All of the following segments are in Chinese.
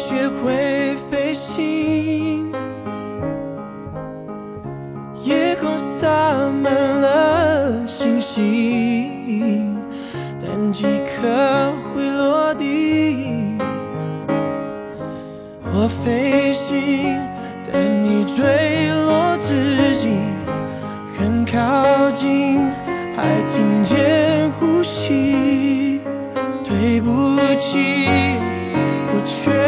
学会飞行夜空洒满了星星但几颗会落地。我飞行但你坠落之际很靠近还听见呼吸。对不起我却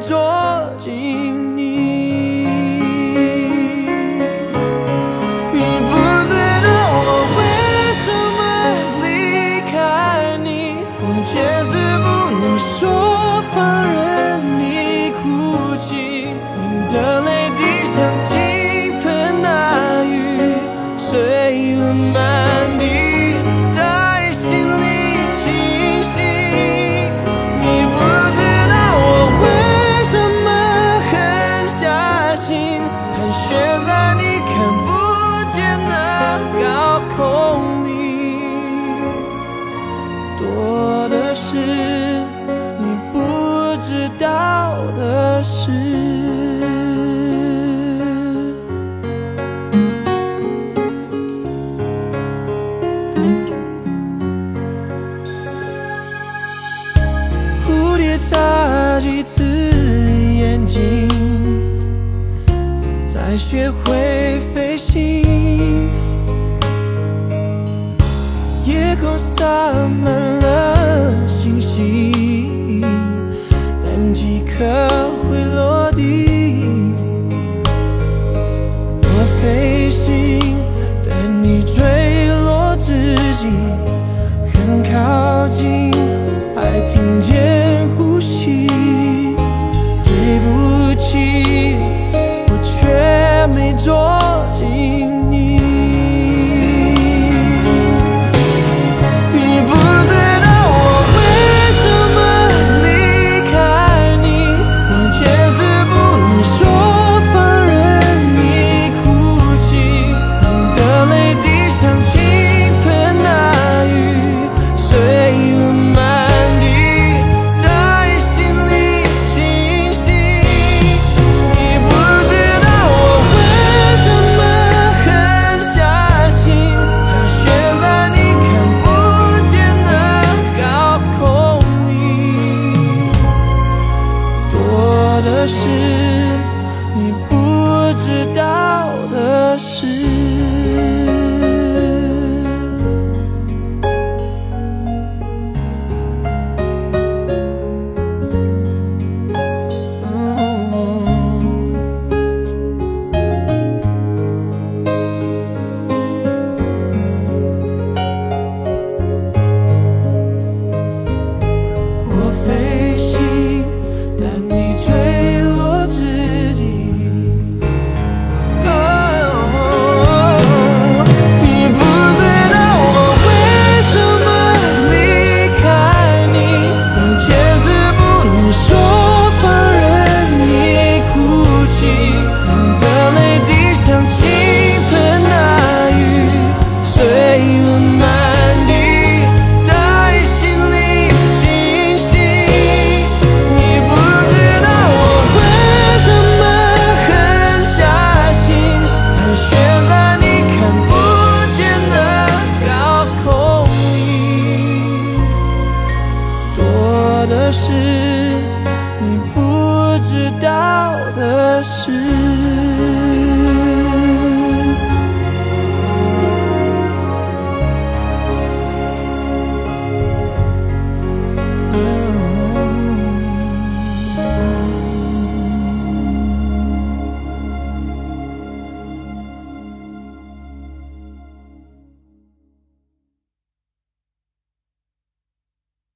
捉紧你。你不知道我为什么离开你我坚持不能说的事。蝴蝶眨几次眼睛，才学会飞行？夜空洒满。心。是的事。